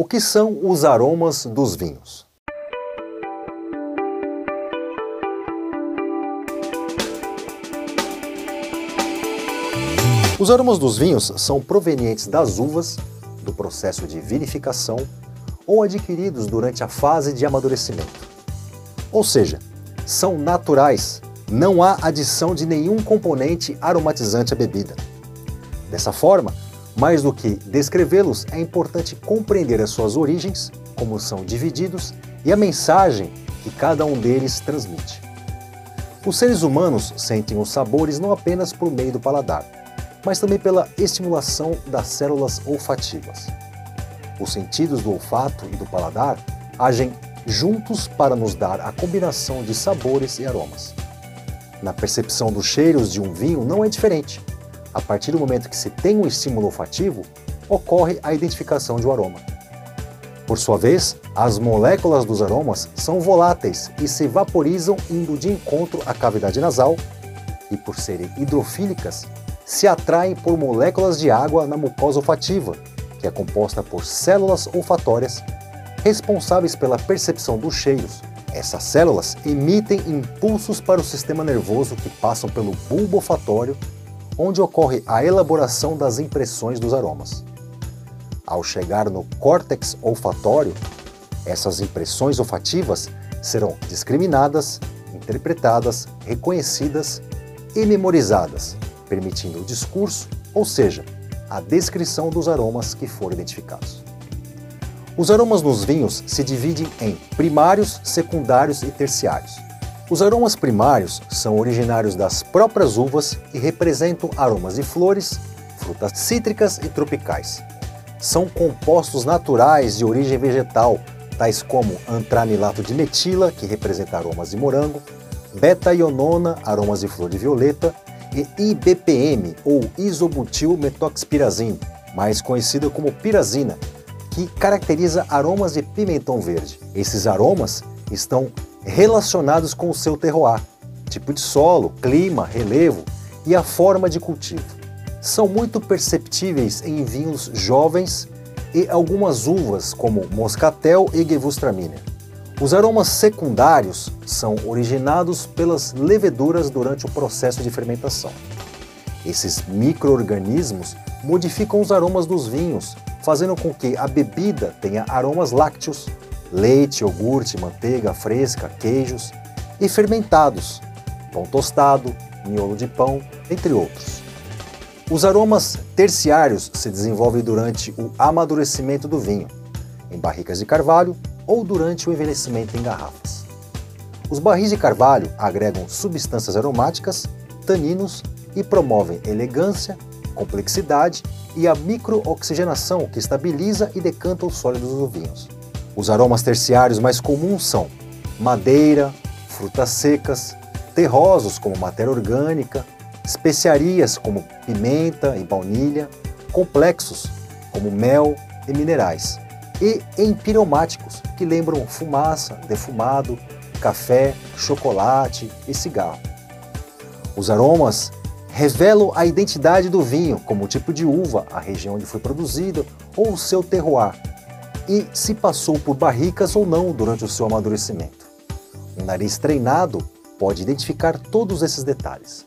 O que são os aromas dos vinhos? Os aromas dos vinhos são provenientes das uvas, do processo de vinificação ou adquiridos durante a fase de amadurecimento. Ou seja, são naturais, não há adição de nenhum componente aromatizante à bebida. Dessa forma, mais do que descrevê-los, é importante compreender as suas origens, como são divididos e a mensagem que cada um deles transmite. Os seres humanos sentem os sabores não apenas por meio do paladar, mas também pela estimulação das células olfativas. Os sentidos do olfato e do paladar agem juntos para nos dar a combinação de sabores e aromas. Na percepção dos cheiros de um vinho não é diferente. A partir do momento que se tem um estímulo olfativo, ocorre a identificação de um aroma. Por sua vez, as moléculas dos aromas são voláteis e se vaporizam indo de encontro à cavidade nasal e, por serem hidrofílicas, se atraem por moléculas de água na mucosa olfativa, que é composta por células olfatórias responsáveis pela percepção dos cheiros. Essas células emitem impulsos para o sistema nervoso que passam pelo bulbo olfatório, onde ocorre a elaboração das impressões dos aromas. Ao chegar no córtex olfatório, essas impressões olfativas serão discriminadas, interpretadas, reconhecidas e memorizadas, permitindo o discurso, ou seja, a descrição dos aromas que foram identificados. Os aromas nos vinhos se dividem em primários, secundários e terciários. Os aromas primários são originários das próprias uvas e representam aromas de flores, frutas cítricas e tropicais. São compostos naturais de origem vegetal, tais como antranilato de metila, que representa aromas de morango, beta-ionona, aromas de flor de violeta, e IBPM, ou isobutilmetoxipirazina, mais conhecida como pirazina, que caracteriza aromas de pimentão verde. Esses aromas estão relacionados com o seu terroir, tipo de solo, clima, relevo e a forma de cultivo. São muito perceptíveis em vinhos jovens e algumas uvas como Moscatel e Gewürztraminer. Os aromas secundários são originados pelas leveduras durante o processo de fermentação. Esses microorganismos modificam os aromas dos vinhos, fazendo com que a bebida tenha aromas lácteos, leite, iogurte, manteiga fresca, queijos e fermentados, pão tostado, miolo de pão, entre outros. Os aromas terciários se desenvolvem durante o amadurecimento do vinho, em barricas de carvalho ou durante o envelhecimento em garrafas. Os barris de carvalho agregam substâncias aromáticas, taninos e promovem elegância, complexidade e a microoxigenação que estabiliza e decanta os sólidos dos vinhos. Os aromas terciários mais comuns são madeira, frutas secas, terrosos como matéria orgânica, especiarias como pimenta e baunilha, complexos como mel e minerais e empiromáticos, que lembram fumaça, defumado, café, chocolate e cigarro. Os aromas revelam a identidade do vinho, como o tipo de uva, a região onde foi produzido ou o seu terroir, e se passou por barricas ou não durante o seu amadurecimento. Um nariz treinado pode identificar todos esses detalhes.